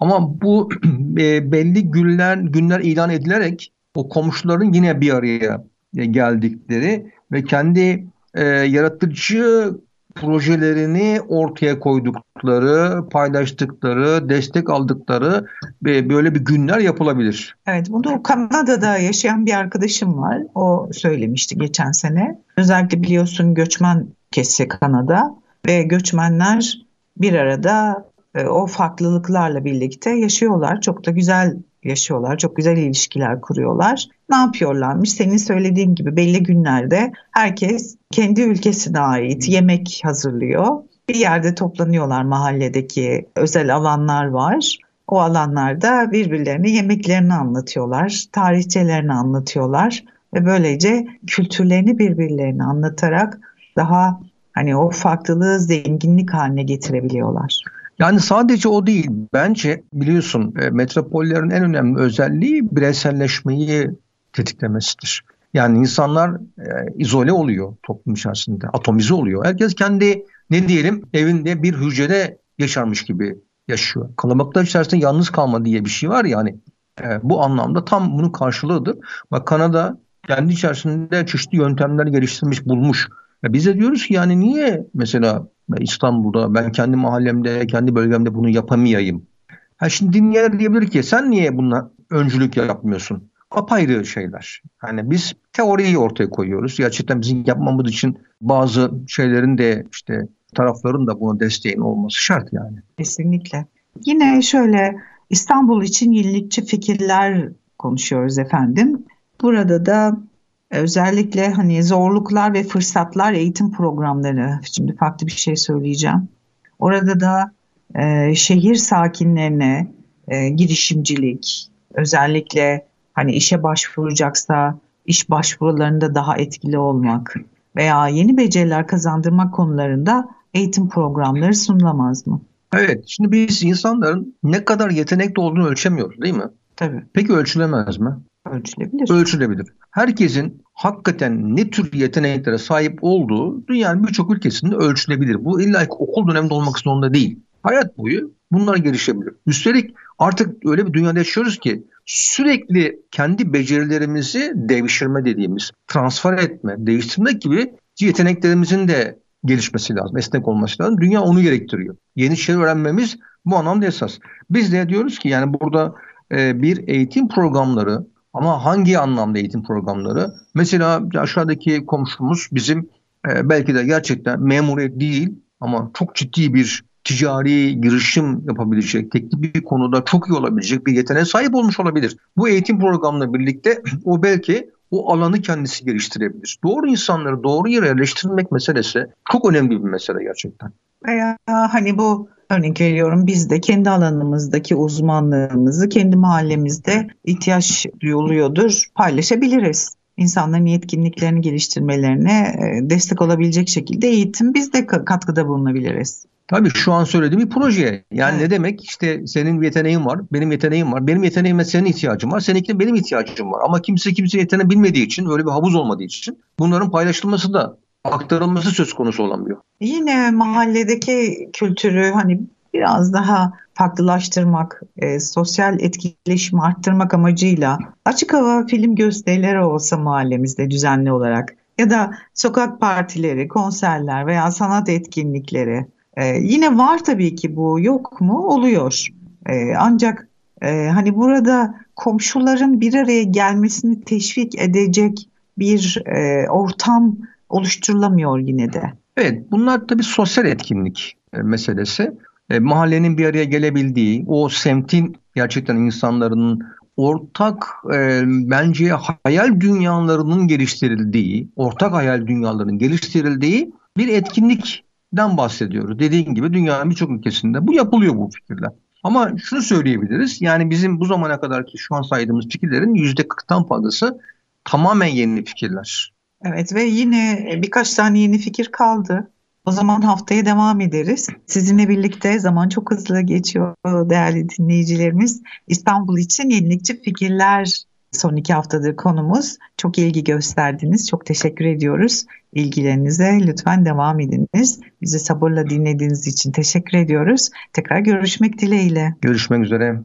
Ama bu [CLEARS THROAT] e, belli günler günler ilan edilerek o komşuların yine bir araya geldikleri ve kendi e, yaratıcı projelerini ortaya koydukları, paylaştıkları, destek aldıkları böyle bir günler yapılabilir. Evet, bunu Kanada'da yaşayan bir arkadaşım var. O söylemişti geçen sene. Özellikle biliyorsun göçmen kesi Kanada ve göçmenler bir arada e, o farklılıklarla birlikte yaşıyorlar. Çok da güzel yaşıyorlar. Çok güzel ilişkiler kuruyorlar. Ne yapıyorlarmış? Senin söylediğin gibi belli günlerde herkes kendi ülkesine ait yemek hazırlıyor. Bir yerde toplanıyorlar mahalledeki özel alanlar var. O alanlarda birbirlerine yemeklerini anlatıyorlar, tarihçelerini anlatıyorlar ve böylece kültürlerini birbirlerine anlatarak daha hani o farklılığı zenginlik haline getirebiliyorlar. Yani sadece o değil. Bence biliyorsun e, metropollerin en önemli özelliği bireyselleşmeyi tetiklemesidir. Yani insanlar e, izole oluyor toplum içerisinde, atomize oluyor. Herkes kendi ne diyelim evinde bir hücrede yaşarmış gibi yaşıyor. Kalabalıklar içerisinde yalnız kalma diye bir şey var yani. E, bu anlamda tam bunun karşılığıdır. Bak Kanada kendi içerisinde çeşitli yöntemler geliştirmiş, bulmuş. Ya biz de diyoruz ki yani niye mesela İstanbul'da ben kendi mahallemde, kendi bölgemde bunu yapamayayım? Ha şimdi dinleyenler diyebilir ki sen niye bununla öncülük yapmıyorsun? Apayrı şeyler. Hani biz teoriyi ortaya koyuyoruz. Gerçekten bizim yapmamız için bazı şeylerin de işte tarafların da buna desteğin olması şart yani. Kesinlikle. Yine şöyle İstanbul için yenilikçi fikirler konuşuyoruz efendim. Burada da özellikle hani zorluklar ve fırsatlar eğitim programları. Şimdi farklı bir şey söyleyeceğim. Orada da e, şehir sakinlerine e, girişimcilik, özellikle hani işe başvuracaksa iş başvurularında daha etkili olmak veya yeni beceriler kazandırmak konularında eğitim programları sunulamaz mı? Evet, şimdi biz insanların ne kadar yetenekli olduğunu ölçemiyoruz değil mi? Tabii. Peki ölçülemez mi? Ölçülebilir. Ölçülebilir. Herkesin hakikaten ne tür yeteneklere sahip olduğu dünyanın birçok ülkesinde ölçülebilir. Bu illa okul döneminde olmak zorunda değil. Hayat boyu bunlar gelişebilir. Üstelik artık öyle bir dünyada yaşıyoruz ki sürekli kendi becerilerimizi devşirme dediğimiz, transfer etme, değiştirmek gibi yeteneklerimizin de gelişmesi lazım, esnek olması lazım. Dünya onu gerektiriyor. Yeni şeyler öğrenmemiz bu anlamda esas. Biz de diyoruz ki yani burada e, bir eğitim programları ama hangi anlamda eğitim programları? Mesela aşağıdaki komşumuz bizim e, belki de gerçekten memuriyet değil ama çok ciddi bir ticari girişim yapabilecek, teknik bir konuda çok iyi olabilecek bir yeteneğe sahip olmuş olabilir. Bu eğitim programıyla birlikte [CLEARS THROAT] o belki o alanı kendisi geliştirebilir. Doğru insanları doğru yere yerleştirmek meselesi çok önemli bir mesele gerçekten. Veya hani bu örnek veriyorum biz de kendi alanımızdaki uzmanlığımızı kendi mahallemizde ihtiyaç duyuluyordur paylaşabiliriz. İnsanların yetkinliklerini geliştirmelerine e, destek olabilecek şekilde eğitim biz de katkıda bulunabiliriz. Tabii şu an söylediğim bir proje. Yani evet. ne demek? İşte senin yeteneğin var, benim yeteneğim var. Benim yeteneğime senin ihtiyacın var, seninkine benim ihtiyacım var. Ama kimse kimse yeteneği bilmediği için, öyle bir havuz olmadığı için bunların paylaşılması da aktarılması söz konusu olamıyor. Yine mahalledeki kültürü hani biraz daha farklılaştırmak, e, sosyal etkileşimi arttırmak amacıyla açık hava film gösterileri olsa mahallemizde düzenli olarak ya da sokak partileri, konserler veya sanat etkinlikleri ee, yine var tabii ki bu yok mu? Oluyor. Ee, ancak e, hani burada komşuların bir araya gelmesini teşvik edecek bir e, ortam oluşturulamıyor yine de. Evet bunlar tabii sosyal etkinlik e, meselesi. E, mahallenin bir araya gelebildiği, o semtin gerçekten insanların ortak e, bence hayal dünyalarının geliştirildiği, ortak hayal dünyalarının geliştirildiği bir etkinlik den bahsediyoruz. Dediğin gibi dünyanın birçok ülkesinde bu yapılıyor bu fikirler. Ama şunu söyleyebiliriz. Yani bizim bu zamana kadar ki şu an saydığımız fikirlerin %40'tan fazlası tamamen yeni fikirler. Evet ve yine birkaç tane yeni fikir kaldı. O zaman haftaya devam ederiz. Sizinle birlikte zaman çok hızlı geçiyor değerli dinleyicilerimiz. İstanbul için yenilikçi fikirler son iki haftadır konumuz. Çok ilgi gösterdiniz. Çok teşekkür ediyoruz ilgilerinize. Lütfen devam ediniz. Bizi sabırla dinlediğiniz için teşekkür ediyoruz. Tekrar görüşmek dileğiyle. Görüşmek üzere.